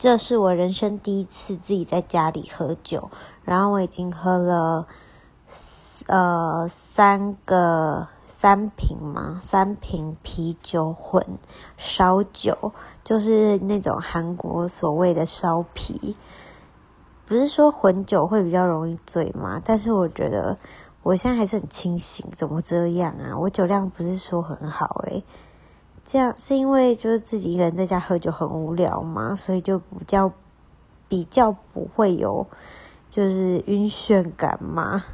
这是我人生第一次自己在家里喝酒，然后我已经喝了呃三个三瓶嘛，三瓶啤酒混烧酒，就是那种韩国所谓的烧啤。不是说混酒会比较容易醉吗？但是我觉得我现在还是很清醒，怎么这样啊？我酒量不是说很好诶、这样是因为就是自己一个人在家喝酒很无聊嘛，所以就比较比较不会有就是晕眩感嘛。